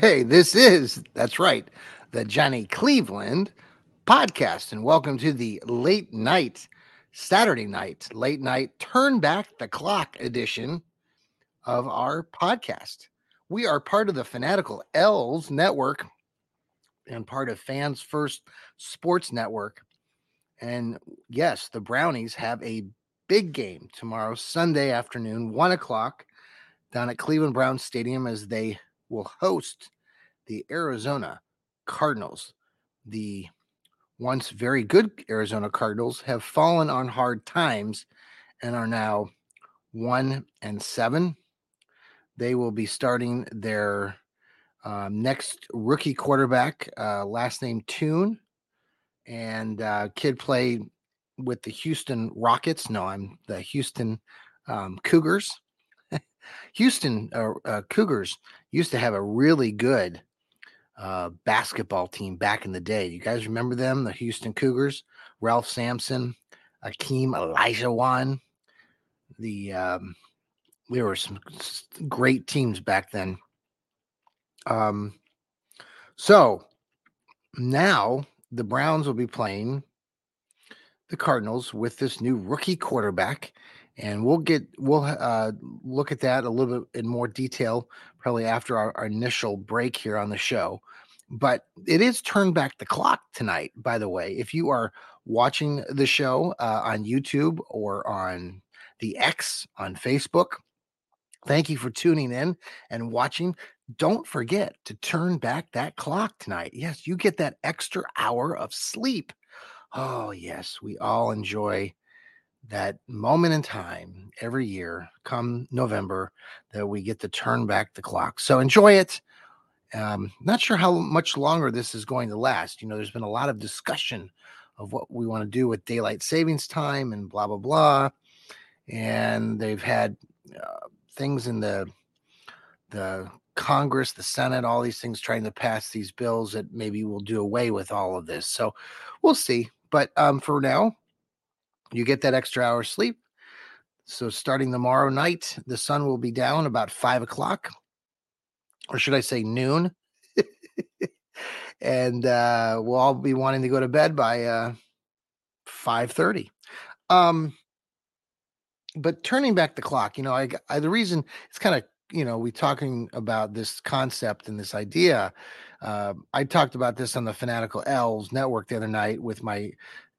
Hey, this is, that's right, the Johnny Cleveland podcast. And welcome to the late night, Saturday night, late night, turn back the clock edition of our podcast. We are part of the Fanatical L's network and part of Fans First Sports Network. And yes, the Brownies have a big game tomorrow, Sunday afternoon, one o'clock, down at Cleveland Browns Stadium as they will host the Arizona Cardinals. The once very good Arizona Cardinals have fallen on hard times and are now one and seven. They will be starting their um, next rookie quarterback, uh, last name Tune, and uh, kid played with the Houston Rockets. No, I'm the Houston um, Cougars. Houston uh, uh, Cougars used to have a really good uh, basketball team back in the day. You guys remember them, the Houston Cougars? Ralph Sampson, Akeem Olajuwon. The um, there were some great teams back then. Um, so now the Browns will be playing the Cardinals with this new rookie quarterback, and we'll get we'll uh, look at that a little bit in more detail probably after our, our initial break here on the show. But it is turn back the clock tonight. By the way, if you are watching the show uh, on YouTube or on the X on Facebook, thank you for tuning in and watching. Don't forget to turn back that clock tonight. Yes, you get that extra hour of sleep. Oh, yes, we all enjoy that moment in time every year come November that we get to turn back the clock. So enjoy it. Um, not sure how much longer this is going to last. You know, there's been a lot of discussion of what we want to do with daylight savings time and blah, blah, blah. And they've had uh, things in the, the Congress, the Senate, all these things trying to pass these bills that maybe will do away with all of this. So we'll see. But um, for now, you get that extra hour sleep. So starting tomorrow night, the sun will be down about five o'clock, or should I say noon? and uh, we'll all be wanting to go to bed by uh, five thirty. Um, but turning back the clock, you know, I, I the reason it's kind of you know we talking about this concept and this idea. Uh, I talked about this on the Fanatical Elves network the other night with my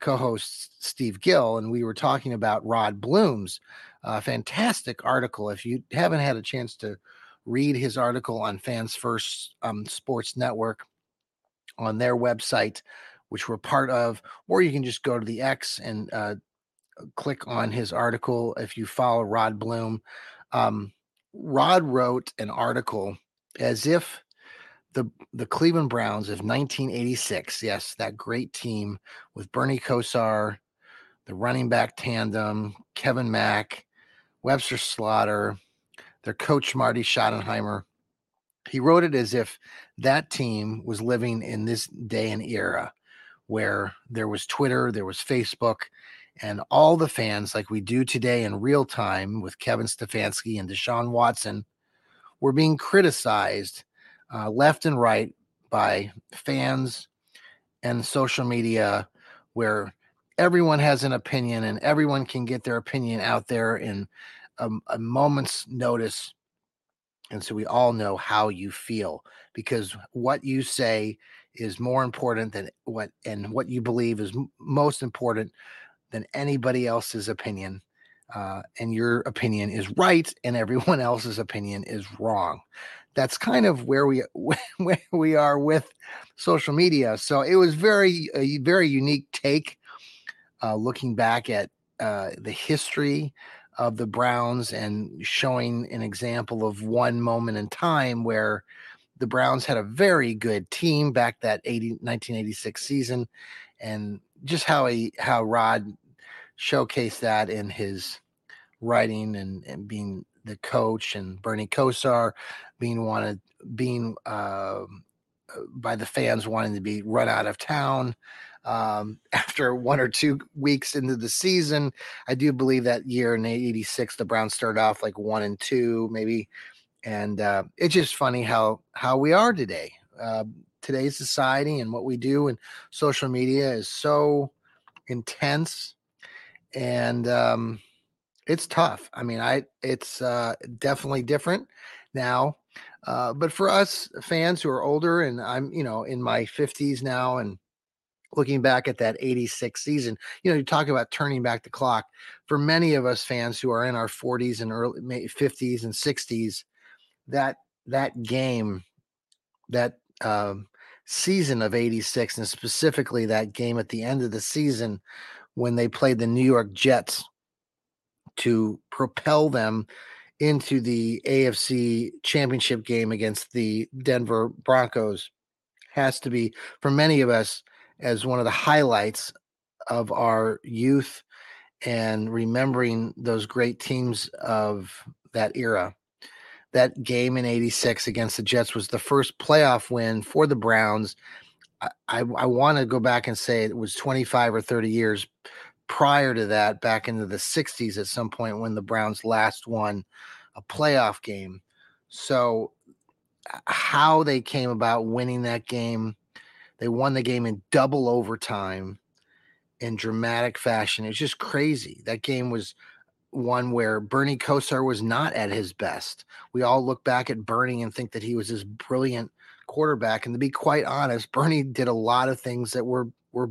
co-host Steve Gill, and we were talking about Rod Bloom's uh, fantastic article. If you haven't had a chance to read his article on Fans First um, Sports Network on their website, which we're part of, or you can just go to the X and uh, click on his article if you follow Rod Bloom. Um, Rod wrote an article as if the the Cleveland Browns of 1986, yes, that great team with Bernie Kosar, the running back tandem, Kevin Mack, Webster Slaughter, their coach Marty Schottenheimer. He wrote it as if that team was living in this day and era where there was Twitter, there was Facebook, and all the fans, like we do today in real time with Kevin Stefanski and Deshaun Watson, were being criticized uh, left and right by fans and social media, where everyone has an opinion and everyone can get their opinion out there in a, a moment's notice. And so we all know how you feel because what you say is more important than what and what you believe is m- most important than anybody else's opinion. Uh, and your opinion is right, and everyone else's opinion is wrong. That's kind of where we where we are with social media. So it was very a very unique take, uh, looking back at uh, the history of the Browns and showing an example of one moment in time where the Browns had a very good team back that 80, 1986 season, and just how he how Rod showcased that in his writing and, and being the coach and Bernie Kosar being wanted being uh, by the fans wanting to be run out of town um, after one or two weeks into the season. I do believe that year in '86 the Browns started off like one and two, maybe, and uh, it's just funny how how we are today. Uh, today's society and what we do and social media is so intense and um, it's tough. I mean, I it's uh, definitely different now. Uh, but for us fans who are older, and I'm you know in my 50s now, and looking back at that 86 season, you know, you talk about turning back the clock. For many of us fans who are in our 40s and early 50s and 60s, that that game, that um, season of 86, and specifically that game at the end of the season when they played the New York Jets to propel them into the AFC championship game against the Denver Broncos has to be for many of us as one of the highlights of our youth and remembering those great teams of that era. That game in 86 against the Jets was the first playoff win for the Browns. I, I, I want to go back and say it was 25 or 30 years prior to that, back into the 60s at some point when the Browns last won a playoff game. So, how they came about winning that game, they won the game in double overtime in dramatic fashion. It's just crazy. That game was one where Bernie Kosar was not at his best. We all look back at Bernie and think that he was this brilliant quarterback. And to be quite honest, Bernie did a lot of things that were were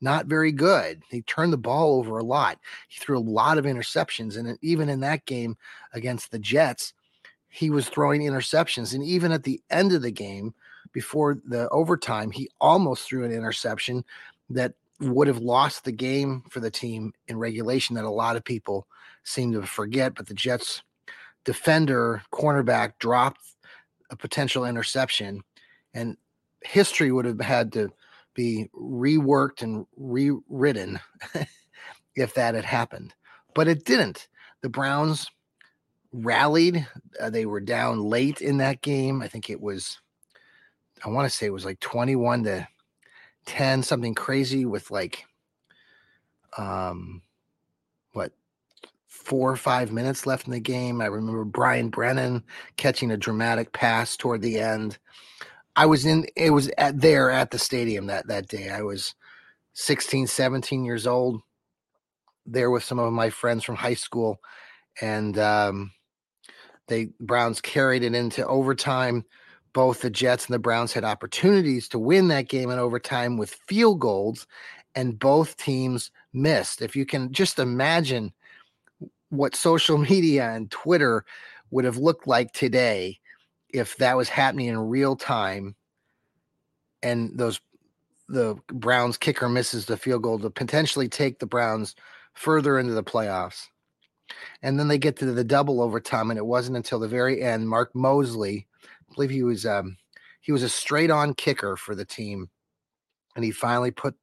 not very good. He turned the ball over a lot. He threw a lot of interceptions. And even in that game against the Jets, he was throwing interceptions. And even at the end of the game, before the overtime, he almost threw an interception that would have lost the game for the team in regulation that a lot of people seem to forget. But the Jets defender, cornerback dropped a potential interception. And history would have had to be reworked and rewritten if that had happened. But it didn't. The Browns rallied. Uh, they were down late in that game. I think it was, I want to say it was like 21 to 10, something crazy with like, um, what, four or five minutes left in the game. I remember Brian Brennan catching a dramatic pass toward the end. I was in it was at there at the stadium that that day. I was 16, 17 years old there with some of my friends from high school and um, they Browns carried it into overtime. Both the Jets and the Browns had opportunities to win that game in overtime with field goals and both teams missed. If you can just imagine what social media and Twitter would have looked like today if that was happening in real time and those the Browns kicker misses the field goal to potentially take the Browns further into the playoffs. And then they get to the double overtime, and it wasn't until the very end. Mark Moseley, I believe he was um, he was a straight on kicker for the team, and he finally put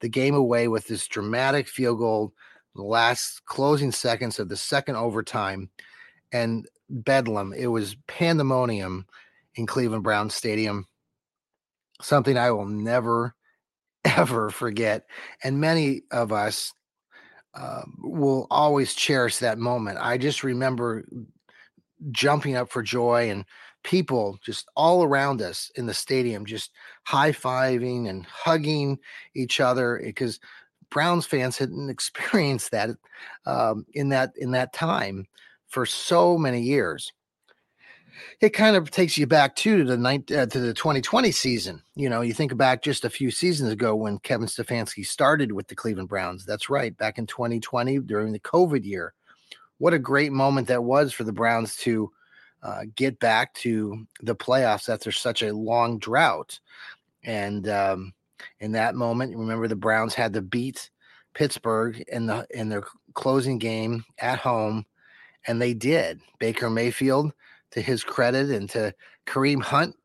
the game away with this dramatic field goal, the last closing seconds of the second overtime, and bedlam. It was pandemonium in Cleveland Brown Stadium. Something I will never, ever forget. And many of us uh, will always cherish that moment. I just remember jumping up for joy and people just all around us in the stadium just high fiving and hugging each other because Browns fans hadn't experienced that um, in that in that time for so many years. It kind of takes you back too to the uh, to the 2020 season. You know, you think back just a few seasons ago when Kevin Stefanski started with the Cleveland Browns. That's right, back in 2020 during the COVID year. What a great moment that was for the Browns to uh, get back to the playoffs after such a long drought. And um, in that moment, remember the Browns had to beat Pittsburgh in the in their closing game at home and they did. Baker Mayfield, to his credit, and to Kareem Hunt,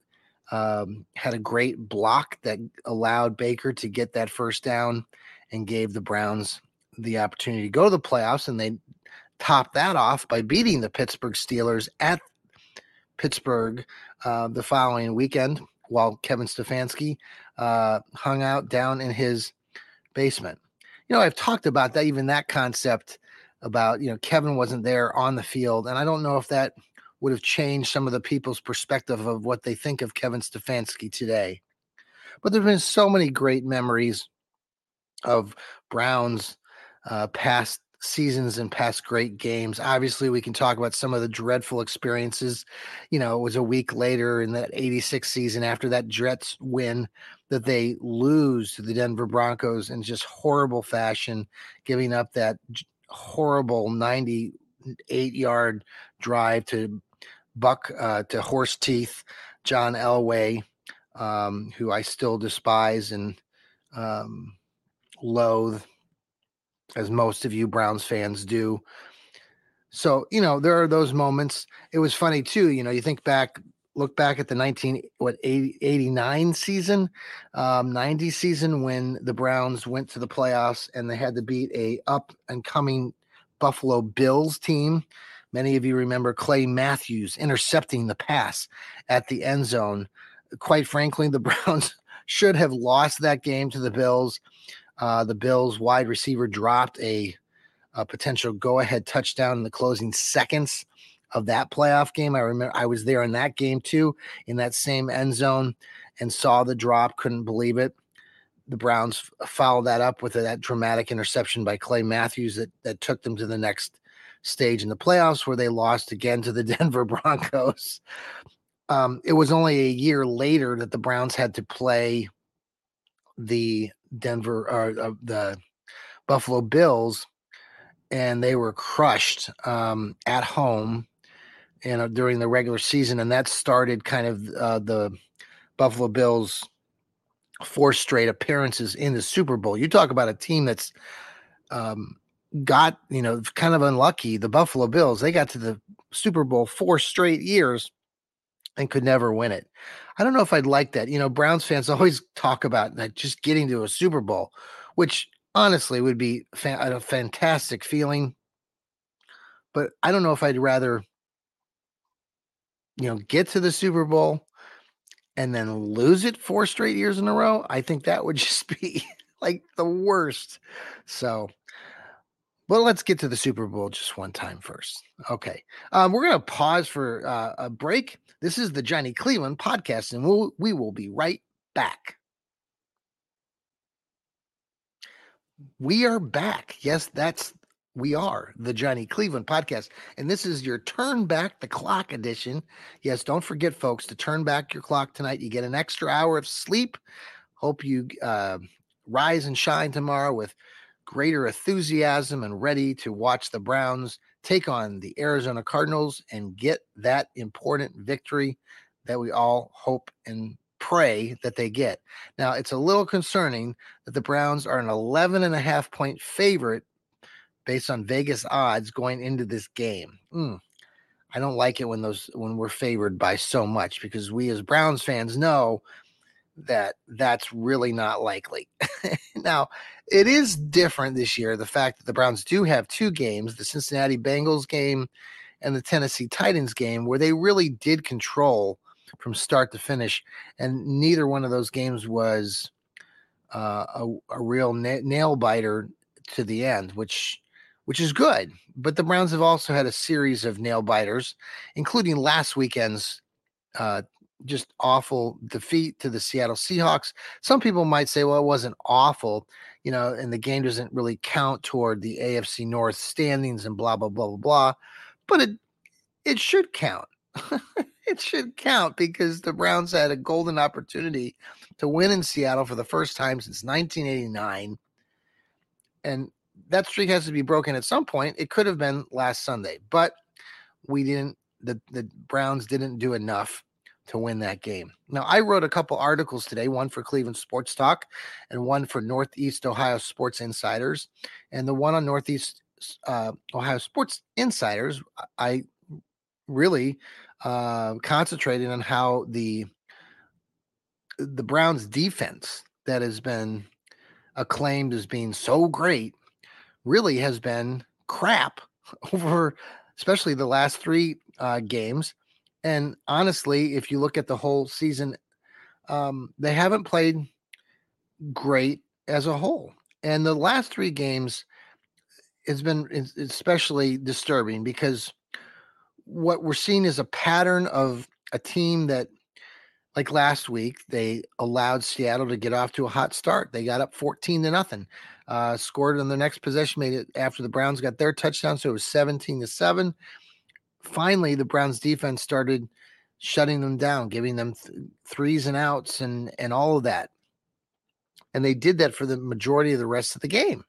um, had a great block that allowed Baker to get that first down and gave the Browns the opportunity to go to the playoffs. And they topped that off by beating the Pittsburgh Steelers at Pittsburgh uh, the following weekend while Kevin Stefanski uh, hung out down in his basement. You know, I've talked about that, even that concept about, you know, Kevin wasn't there on the field. And I don't know if that would have changed some of the people's perspective of what they think of Kevin Stefanski today. But there have been so many great memories of Browns uh, past seasons and past great games. Obviously, we can talk about some of the dreadful experiences. You know, it was a week later in that 86 season after that Jets win that they lose to the Denver Broncos in just horrible fashion, giving up that horrible 98 yard drive to Buck uh, to Horse Teeth, John Elway, um, who I still despise and um, loathe as most of you Browns fans do. So, you know, there are those moments. It was funny too, you know, you think back, look back at the 19 what 80, 89 season, um 90 season when the Browns went to the playoffs and they had to beat a up and coming Buffalo Bills team. Many of you remember Clay Matthews intercepting the pass at the end zone. Quite frankly, the Browns should have lost that game to the Bills. Uh, the Bills wide receiver dropped a, a potential go ahead touchdown in the closing seconds of that playoff game. I remember I was there in that game too, in that same end zone, and saw the drop. Couldn't believe it. The Browns followed that up with that dramatic interception by Clay Matthews that that took them to the next stage in the playoffs, where they lost again to the Denver Broncos. Um, it was only a year later that the Browns had to play the Denver or uh, the Buffalo Bills, and they were crushed um, at home, you know, during the regular season, and that started kind of uh, the Buffalo Bills four straight appearances in the Super Bowl. You talk about a team that's um, got you know kind of unlucky. The Buffalo Bills they got to the Super Bowl four straight years and could never win it. I don't know if I'd like that. You know, Browns fans always talk about that just getting to a Super Bowl, which honestly would be fa- a fantastic feeling. But I don't know if I'd rather, you know, get to the Super Bowl and then lose it four straight years in a row. I think that would just be like the worst. So well, let's get to the Super Bowl just one time first. Okay. Um, we're going to pause for uh, a break. This is the Johnny Cleveland podcast, and we'll, we will be right back. We are back. Yes, that's we are the Johnny Cleveland podcast. And this is your turn back the clock edition. Yes, don't forget, folks, to turn back your clock tonight. You get an extra hour of sleep. Hope you uh, rise and shine tomorrow with greater enthusiasm and ready to watch the Browns take on the Arizona Cardinals and get that important victory that we all hope and pray that they get. Now, it's a little concerning that the Browns are an 11 and a half point favorite based on Vegas odds going into this game. Mm, I don't like it when those when we're favored by so much because we as Browns fans know that that's really not likely. now, it is different this year. The fact that the Browns do have two games, the Cincinnati Bengals game and the Tennessee Titans game, where they really did control from start to finish. And neither one of those games was uh, a, a, real na- nail biter to the end, which which is good. But the Browns have also had a series of nail biters, including last weekend's uh, just awful defeat to the Seattle Seahawks. Some people might say, well, it wasn't awful, you know, and the game doesn't really count toward the AFC North standings and blah blah blah blah blah. But it it should count. it should count because the Browns had a golden opportunity to win in Seattle for the first time since 1989. And that streak has to be broken at some point. It could have been last Sunday, but we didn't the the Browns didn't do enough to win that game. Now, I wrote a couple articles today, one for Cleveland Sports Talk and one for Northeast Ohio Sports Insiders. And the one on Northeast uh, Ohio Sports Insiders, I really uh, concentrated on how the the Browns defense that has been acclaimed as being so great really has been crap over especially the last three uh, games. And honestly, if you look at the whole season, um, they haven't played great as a whole. And the last three games has been especially disturbing because what we're seeing is a pattern of a team that like last week, they allowed Seattle to get off to a hot start. They got up 14 to nothing. Uh, scored on the next possession, made it after the Browns got their touchdown. So it was 17 to 7. Finally, the Browns defense started shutting them down, giving them th- threes and outs and and all of that. And they did that for the majority of the rest of the game.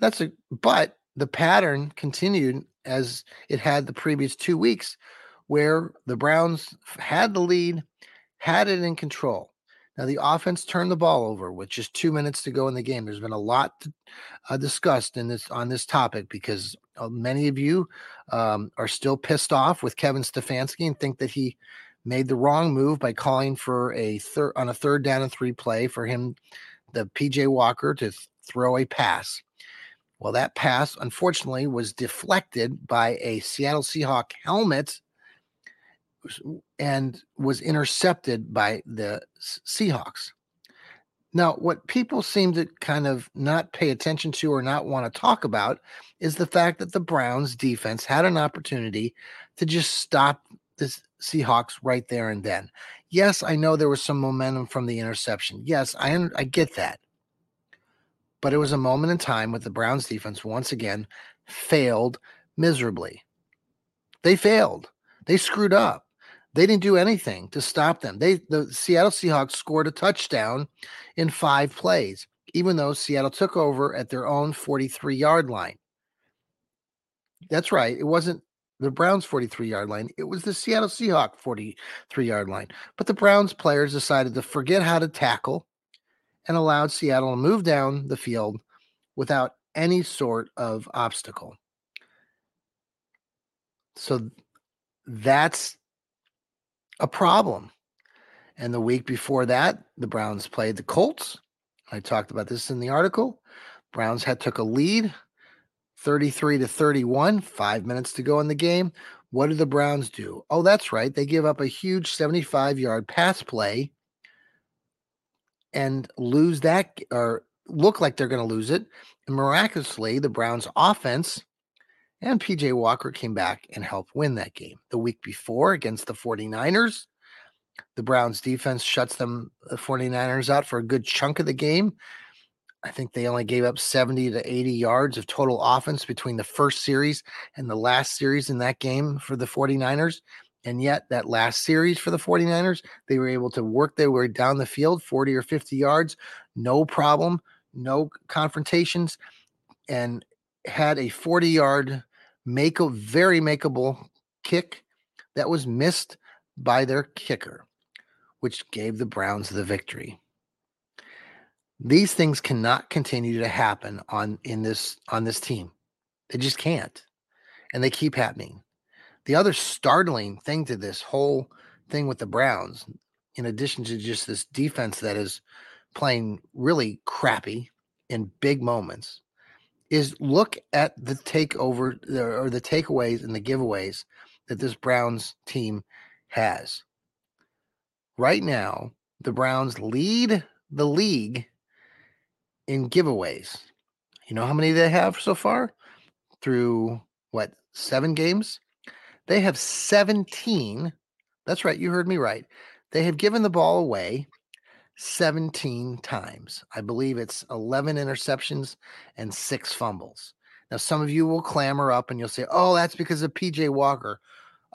That's a but the pattern continued as it had the previous two weeks where the Browns had the lead, had it in control. Now the offense turned the ball over with just two minutes to go in the game. There's been a lot uh, discussed in this on this topic because uh, many of you um, are still pissed off with Kevin Stefanski and think that he made the wrong move by calling for a third on a third down and three play for him, the PJ Walker to th- throw a pass. Well, that pass unfortunately was deflected by a Seattle Seahawk helmet and was intercepted by the Seahawks. Now, what people seem to kind of not pay attention to or not want to talk about is the fact that the Browns defense had an opportunity to just stop the Seahawks right there and then. Yes, I know there was some momentum from the interception. Yes, I I get that. But it was a moment in time with the Browns defense once again failed miserably. They failed. They screwed up. They didn't do anything to stop them. They the Seattle Seahawks scored a touchdown in five plays, even though Seattle took over at their own 43 yard line. That's right. It wasn't the Browns 43 yard line. It was the Seattle Seahawks 43 yard line. But the Browns players decided to forget how to tackle and allowed Seattle to move down the field without any sort of obstacle. So that's a problem. And the week before that, the Browns played the Colts. I talked about this in the article. Browns had took a lead 33 to 31, 5 minutes to go in the game. What did the Browns do? Oh, that's right. They give up a huge 75-yard pass play and lose that or look like they're going to lose it. And miraculously, the Browns offense and PJ Walker came back and helped win that game. The week before against the 49ers, the Browns defense shuts them, uh, the 49ers, out for a good chunk of the game. I think they only gave up 70 to 80 yards of total offense between the first series and the last series in that game for the 49ers. And yet, that last series for the 49ers, they were able to work their way down the field 40 or 50 yards, no problem, no confrontations, and had a 40 yard make a very makeable kick that was missed by their kicker, which gave the Browns the victory. These things cannot continue to happen on in this on this team. They just can't. And they keep happening. The other startling thing to this whole thing with the Browns, in addition to just this defense that is playing really crappy in big moments, is look at the takeover or the takeaways and the giveaways that this Browns team has. Right now, the Browns lead the league in giveaways. You know how many they have so far? Through what, seven games? They have 17. That's right. You heard me right. They have given the ball away 17 times. I believe it's 11 interceptions and six fumbles. Now, some of you will clamor up and you'll say, oh, that's because of PJ Walker.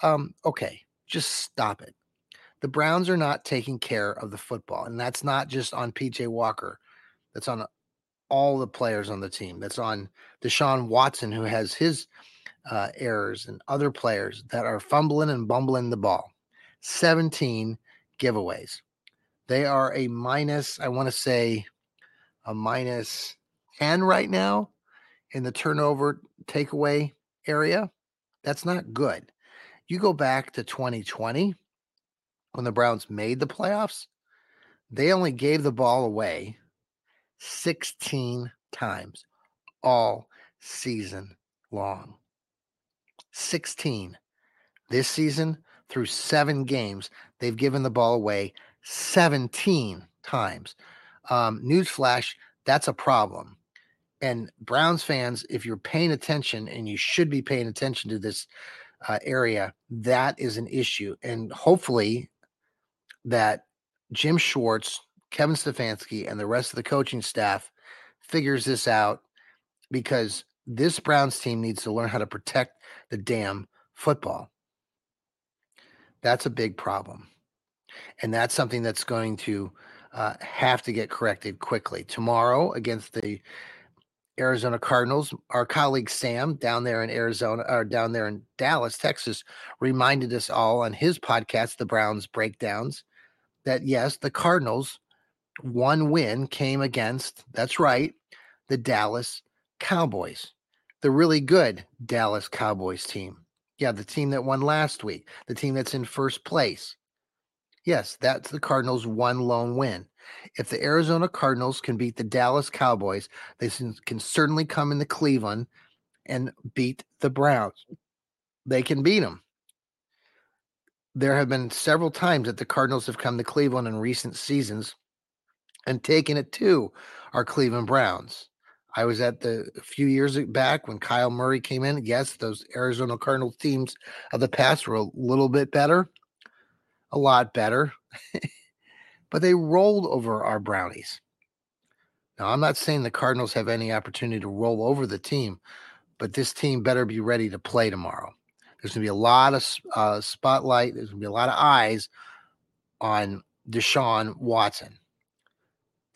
Um, okay, just stop it. The Browns are not taking care of the football, and that's not just on PJ Walker. That's on all the players on the team. That's on Deshaun Watson, who has his uh, errors, and other players that are fumbling and bumbling the ball. 17 giveaways. They are a minus, I want to say a minus 10 right now in the turnover takeaway area. That's not good. You go back to 2020, when the Browns made the playoffs, they only gave the ball away 16 times all season long. 16. This season, through seven games, they've given the ball away 17 times. Um, newsflash, that's a problem. And Browns fans, if you're paying attention, and you should be paying attention to this uh, area, that is an issue. And hopefully, that Jim Schwartz, Kevin Stefanski, and the rest of the coaching staff figures this out because this Browns team needs to learn how to protect the damn football. That's a big problem. And that's something that's going to uh, have to get corrected quickly. Tomorrow against the Arizona Cardinals, our colleague Sam down there in Arizona or down there in Dallas, Texas, reminded us all on his podcast, The Browns Breakdowns, that yes, the Cardinals one win came against, that's right, the Dallas Cowboys, the really good Dallas Cowboys team. Yeah, the team that won last week, the team that's in first place. Yes, that's the Cardinals' one lone win. If the Arizona Cardinals can beat the Dallas Cowboys, they can certainly come into Cleveland and beat the Browns. They can beat them. There have been several times that the Cardinals have come to Cleveland in recent seasons and taken it to our Cleveland Browns. I was at the a few years back when Kyler Murray came in. Yes, those Arizona Cardinals teams of the past were a little bit better, a lot better, but they rolled over our Brownies. Now, I'm not saying the Cardinals have any opportunity to roll over the team, but this team better be ready to play tomorrow. There's going to be a lot of uh, spotlight. There's going to be a lot of eyes on Deshaun Watson.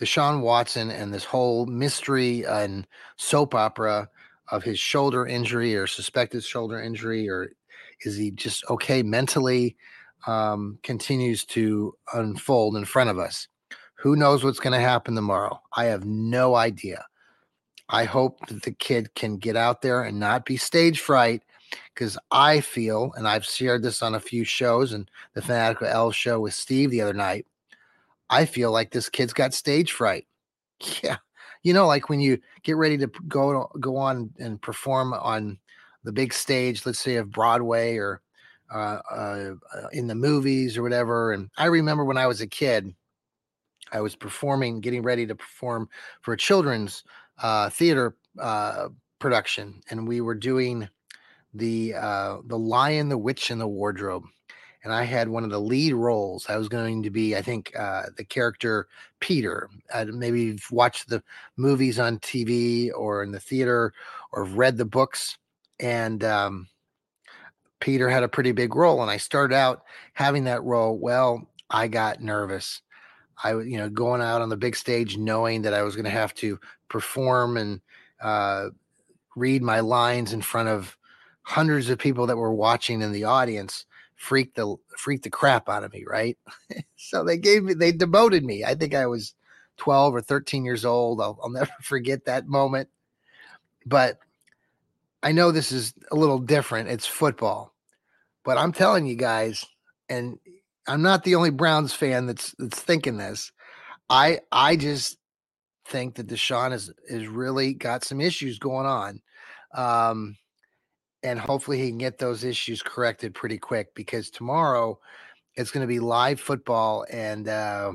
Deshaun Watson and this whole mystery and soap opera of his shoulder injury or suspected shoulder injury, or is he just okay mentally, um, continues to unfold in front of us. Who knows what's going to happen tomorrow? I have no idea. I hope that the kid can get out there and not be stage fright because I feel, and I've shared this on a few shows and the Fanatical L show with Steve the other night. I feel like this kid's got stage fright. Yeah. You know, like when you get ready to go go on and perform on the big stage, let's say of Broadway or uh, uh, uh, in the movies or whatever. And I remember when I was a kid, I was performing, getting ready to perform for a children's uh, theater uh, production, and we were doing the uh, the Lion, the Witch, and the Wardrobe and I had one of the lead roles. I was going to be, I think, uh, the character Peter. Maybe watched the movies on TV or in the theater or read the books. And um, Peter had a pretty big role. And I started out having that role. Well, I got nervous. I, you know, going out on the big stage, knowing that I was going to have to perform and uh, read my lines in front of hundreds of people that were watching in the audience freaked the freaked the crap out of me, right? so they gave me they demoted me. I think I was 12 or 13 years old. I'll, I'll never forget that moment. But I know this is a little different. It's football. But I'm telling you guys, and I'm not the only Browns fan that's that's thinking this. I I just think that Deshaun has is really got some issues going on. Um, and hopefully he can get those issues corrected pretty quick because tomorrow it's going to be live football and uh,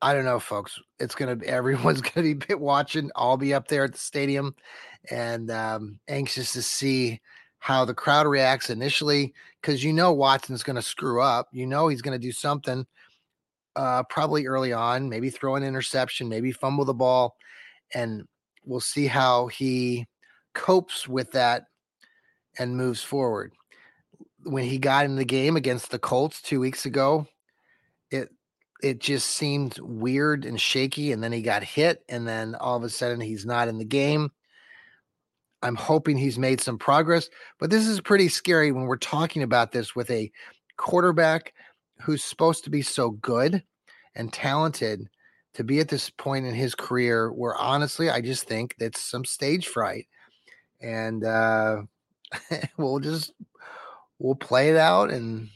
I don't know, folks. It's to everyone's going to be watching. I'll be up there at the stadium and um, anxious to see how the crowd reacts initially because you know Watson's going to screw up. You know he's going to do something uh, probably early on, maybe throw an interception, maybe fumble the ball, and we'll see how he copes with that and moves forward. When he got in the game against the Colts two weeks ago, it it just seemed weird and shaky, and then he got hit, and then all of a sudden he's not in the game. I'm hoping he's made some progress, but this is pretty scary when we're talking about this with a quarterback who's supposed to be so good and talented to be at this point in his career where honestly I just think that's some stage fright. And uh we'll just we'll play it out and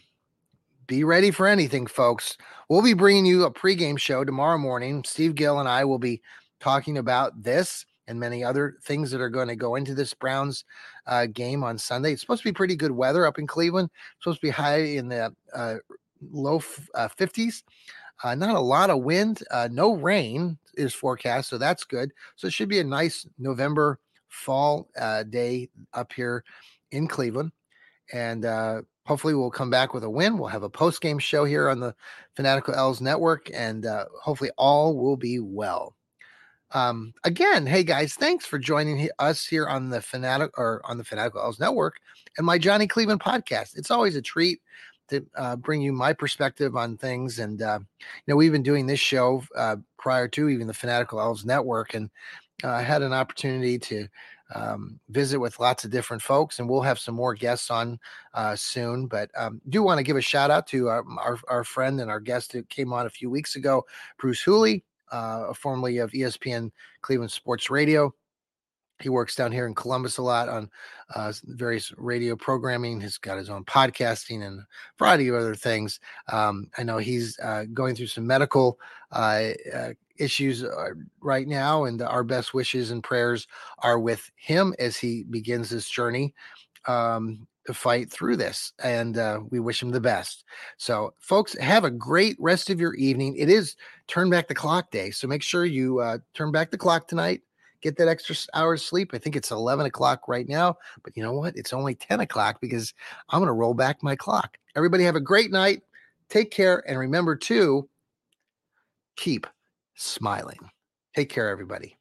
be ready for anything, folks. We'll be bringing you a pregame show tomorrow morning. Steve Gill and I will be talking about this and many other things that are going to go into this Browns uh, game on Sunday. It's supposed to be pretty good weather up in Cleveland. It's supposed to be high in the uh, low uh, 50s. Uh, not a lot of wind, uh, no rain is forecast, so that's good. So it should be a nice November fall uh, day up here in Cleveland, and hopefully we'll come back with a win. We'll have a post game show here on the Fanatical L's network, and hopefully all will be well. Um, again, hey guys, thanks for joining us here on the Fanatic or on the Fanatical Elves Network and my Johnny Cleveland podcast. It's always a treat to uh, bring you my perspective on things. And uh, you know, we've been doing this show uh, prior to even the Fanatical Elves Network, and uh, I had an opportunity to um, visit with lots of different folks, and we'll have some more guests on uh, soon. But um, do want to give a shout out to our, our, our friend and our guest who came on a few weeks ago, Bruce Hooley uh, formerly of ESPN Cleveland Sports Radio. He works down here in Columbus a lot on uh, various radio programming. He's got his own podcasting and a variety of other things. Um, I know he's uh, going through some medical uh, uh issues uh, right now, and our best wishes and prayers are with him as he begins this journey. Um, fight through this and uh, we wish him the best. So folks have a great rest of your evening. It is turn back the clock day so make sure you uh, turn back the clock tonight get that extra hours of sleep. I think it's 11 o'clock right now but you know what? It's only 10 o'clock because i'm going to roll back my clock. Everybody have a great night. Take care and remember to keep smiling. Take care everybody